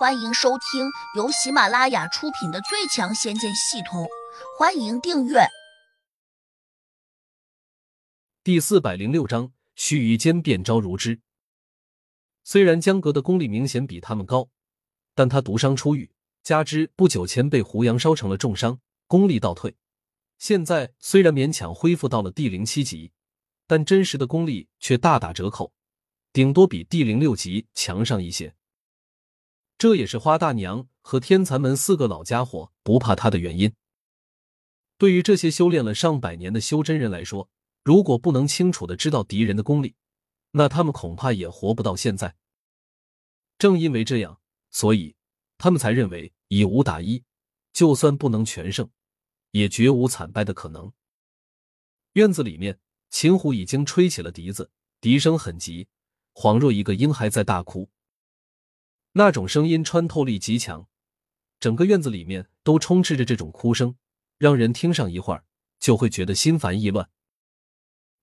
欢迎收听由喜马拉雅出品的《最强仙剑系统》，欢迎订阅。第四百零六章，须臾间变招如织。虽然江阁的功力明显比他们高，但他毒伤初愈，加之不久前被胡杨烧成了重伤，功力倒退。现在虽然勉强恢复到了地灵七级，但真实的功力却大打折扣，顶多比地灵六级强上一些。这也是花大娘和天蚕门四个老家伙不怕他的原因。对于这些修炼了上百年的修真人来说，如果不能清楚的知道敌人的功力，那他们恐怕也活不到现在。正因为这样，所以他们才认为以五打一，就算不能全胜，也绝无惨败的可能。院子里面，秦虎已经吹起了笛子，笛声很急，恍若一个婴孩在大哭。那种声音穿透力极强，整个院子里面都充斥着这种哭声，让人听上一会儿就会觉得心烦意乱。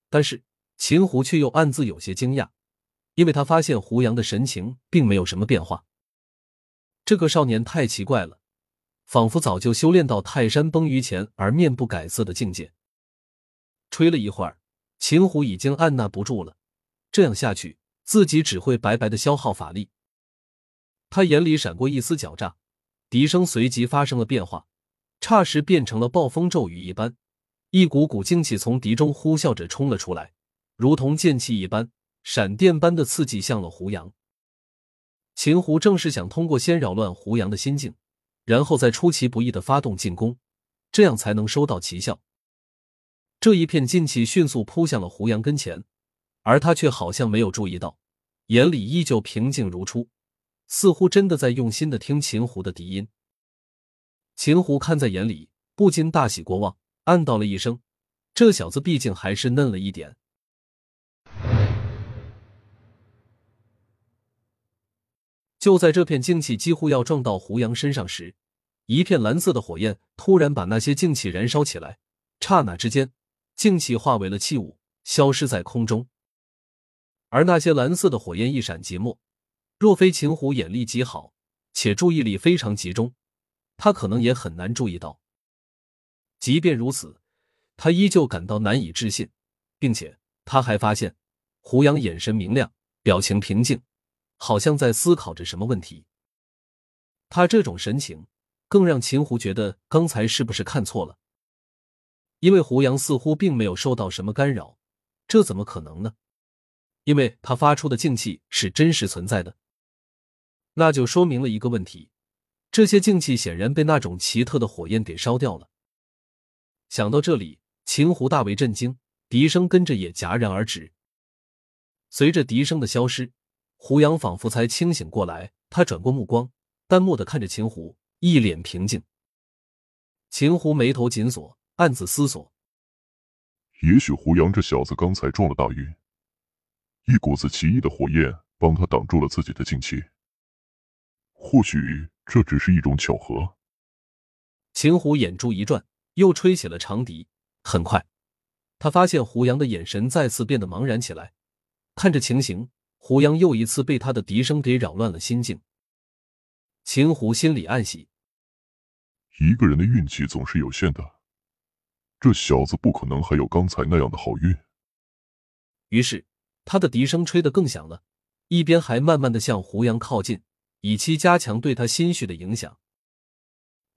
但是秦胡却又暗自有些惊讶，因为他发现胡杨的神情并没有什么变化。这个少年太奇怪了，仿佛早就修炼到泰山崩于前而面不改色的境界。吹了一会儿，秦胡已经按捺不住了，这样下去自己只会白白的消耗法力。他眼里闪过一丝狡诈，笛声随即发生了变化，霎时变成了暴风骤雨一般，一股股劲气从笛中呼啸着冲了出来，如同剑气一般，闪电般的刺激向了胡杨。秦胡正是想通过先扰乱胡杨的心境，然后再出其不意的发动进攻，这样才能收到奇效。这一片劲气迅速扑向了胡杨跟前，而他却好像没有注意到，眼里依旧平静如初。似乎真的在用心的听秦胡的笛音。秦胡看在眼里，不禁大喜过望，暗道了一声：“这小子毕竟还是嫩了一点。”就在这片静气几乎要撞到胡杨身上时，一片蓝色的火焰突然把那些静气燃烧起来，刹那之间，静气化为了气雾，消失在空中。而那些蓝色的火焰一闪即没。若非秦虎眼力极好，且注意力非常集中，他可能也很难注意到。即便如此，他依旧感到难以置信，并且他还发现胡杨眼神明亮，表情平静，好像在思考着什么问题。他这种神情更让秦胡觉得刚才是不是看错了？因为胡杨似乎并没有受到什么干扰，这怎么可能呢？因为他发出的静气是真实存在的。那就说明了一个问题，这些静气显然被那种奇特的火焰给烧掉了。想到这里，秦胡大为震惊，笛声跟着也戛然而止。随着笛声的消失，胡杨仿佛才清醒过来，他转过目光，淡漠的看着秦胡，一脸平静。秦胡眉头紧锁，暗自思索：也许胡杨这小子刚才中了大运，一股子奇异的火焰帮他挡住了自己的静气。或许这只是一种巧合。秦虎眼珠一转，又吹起了长笛。很快，他发现胡杨的眼神再次变得茫然起来。看着情形，胡杨又一次被他的笛声给扰乱了心境。秦虎心里暗喜，一个人的运气总是有限的，这小子不可能还有刚才那样的好运。于是，他的笛声吹得更响了，一边还慢慢的向胡杨靠近。以期加强对他心绪的影响。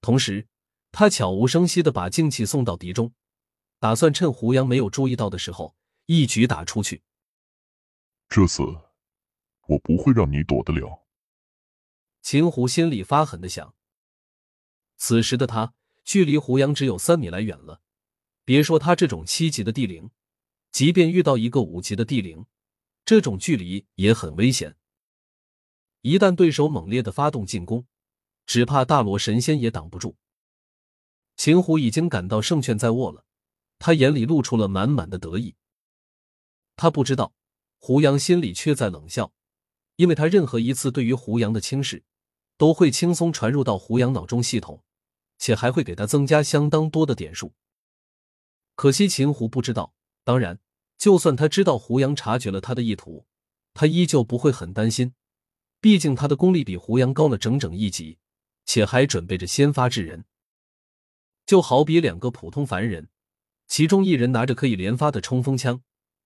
同时，他悄无声息的把静气送到敌中，打算趁胡杨没有注意到的时候一举打出去。这次，我不会让你躲得了。秦胡心里发狠的想。此时的他距离胡杨只有三米来远了，别说他这种七级的地灵，即便遇到一个五级的地灵，这种距离也很危险。一旦对手猛烈的发动进攻，只怕大罗神仙也挡不住。秦虎已经感到胜券在握了，他眼里露出了满满的得意。他不知道胡杨心里却在冷笑，因为他任何一次对于胡杨的轻视，都会轻松传入到胡杨脑中系统，且还会给他增加相当多的点数。可惜秦虎不知道，当然，就算他知道胡杨察觉了他的意图，他依旧不会很担心。毕竟他的功力比胡杨高了整整一级，且还准备着先发制人。就好比两个普通凡人，其中一人拿着可以连发的冲锋枪，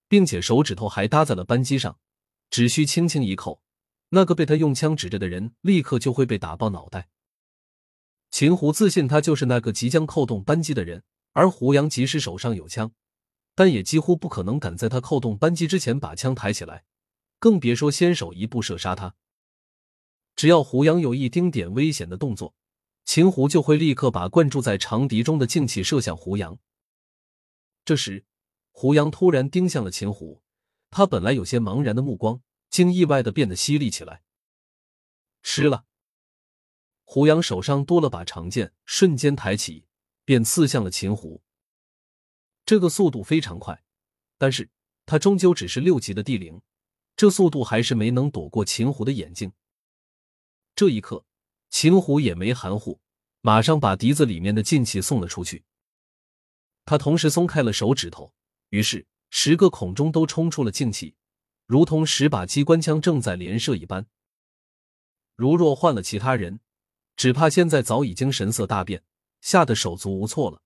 并且手指头还搭在了扳机上，只需轻轻一扣，那个被他用枪指着的人立刻就会被打爆脑袋。秦胡自信他就是那个即将扣动扳机的人，而胡杨即使手上有枪，但也几乎不可能敢在他扣动扳机之前把枪抬起来，更别说先手一步射杀他。只要胡杨有一丁点危险的动作，秦胡就会立刻把灌注在长笛中的劲气射向胡杨。这时，胡杨突然盯向了秦胡，他本来有些茫然的目光，竟意外的变得犀利起来。吃了，胡杨手上多了把长剑，瞬间抬起，便刺向了秦胡。这个速度非常快，但是他终究只是六级的地灵，这速度还是没能躲过秦胡的眼睛。这一刻，秦虎也没含糊，马上把笛子里面的劲气送了出去。他同时松开了手指头，于是十个孔中都冲出了劲气，如同十把机关枪正在连射一般。如若换了其他人，只怕现在早已经神色大变，吓得手足无措了。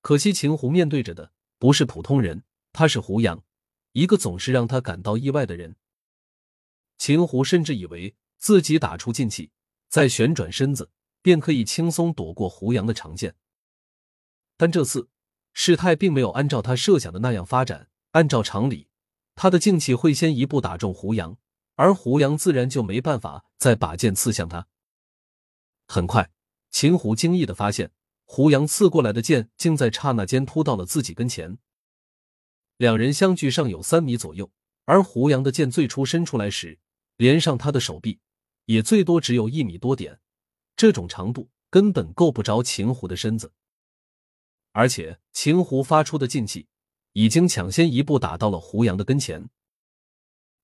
可惜秦虎面对着的不是普通人，他是胡杨，一个总是让他感到意外的人。秦虎甚至以为。自己打出劲气，再旋转身子，便可以轻松躲过胡杨的长剑。但这次事态并没有按照他设想的那样发展。按照常理，他的劲气会先一步打中胡杨，而胡杨自然就没办法再把剑刺向他。很快，秦虎惊异的发现，胡杨刺过来的剑竟在刹那间扑到了自己跟前。两人相距尚有三米左右，而胡杨的剑最初伸出来时，连上他的手臂。也最多只有一米多点，这种长度根本够不着秦胡的身子。而且秦胡发出的劲气已经抢先一步打到了胡杨的跟前。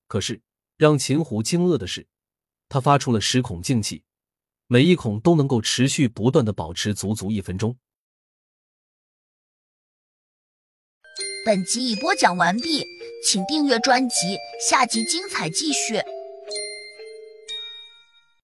可是让秦胡惊愕的是，他发出了十孔劲气，每一孔都能够持续不断的保持足足一分钟。本集已播讲完毕，请订阅专辑，下集精彩继续。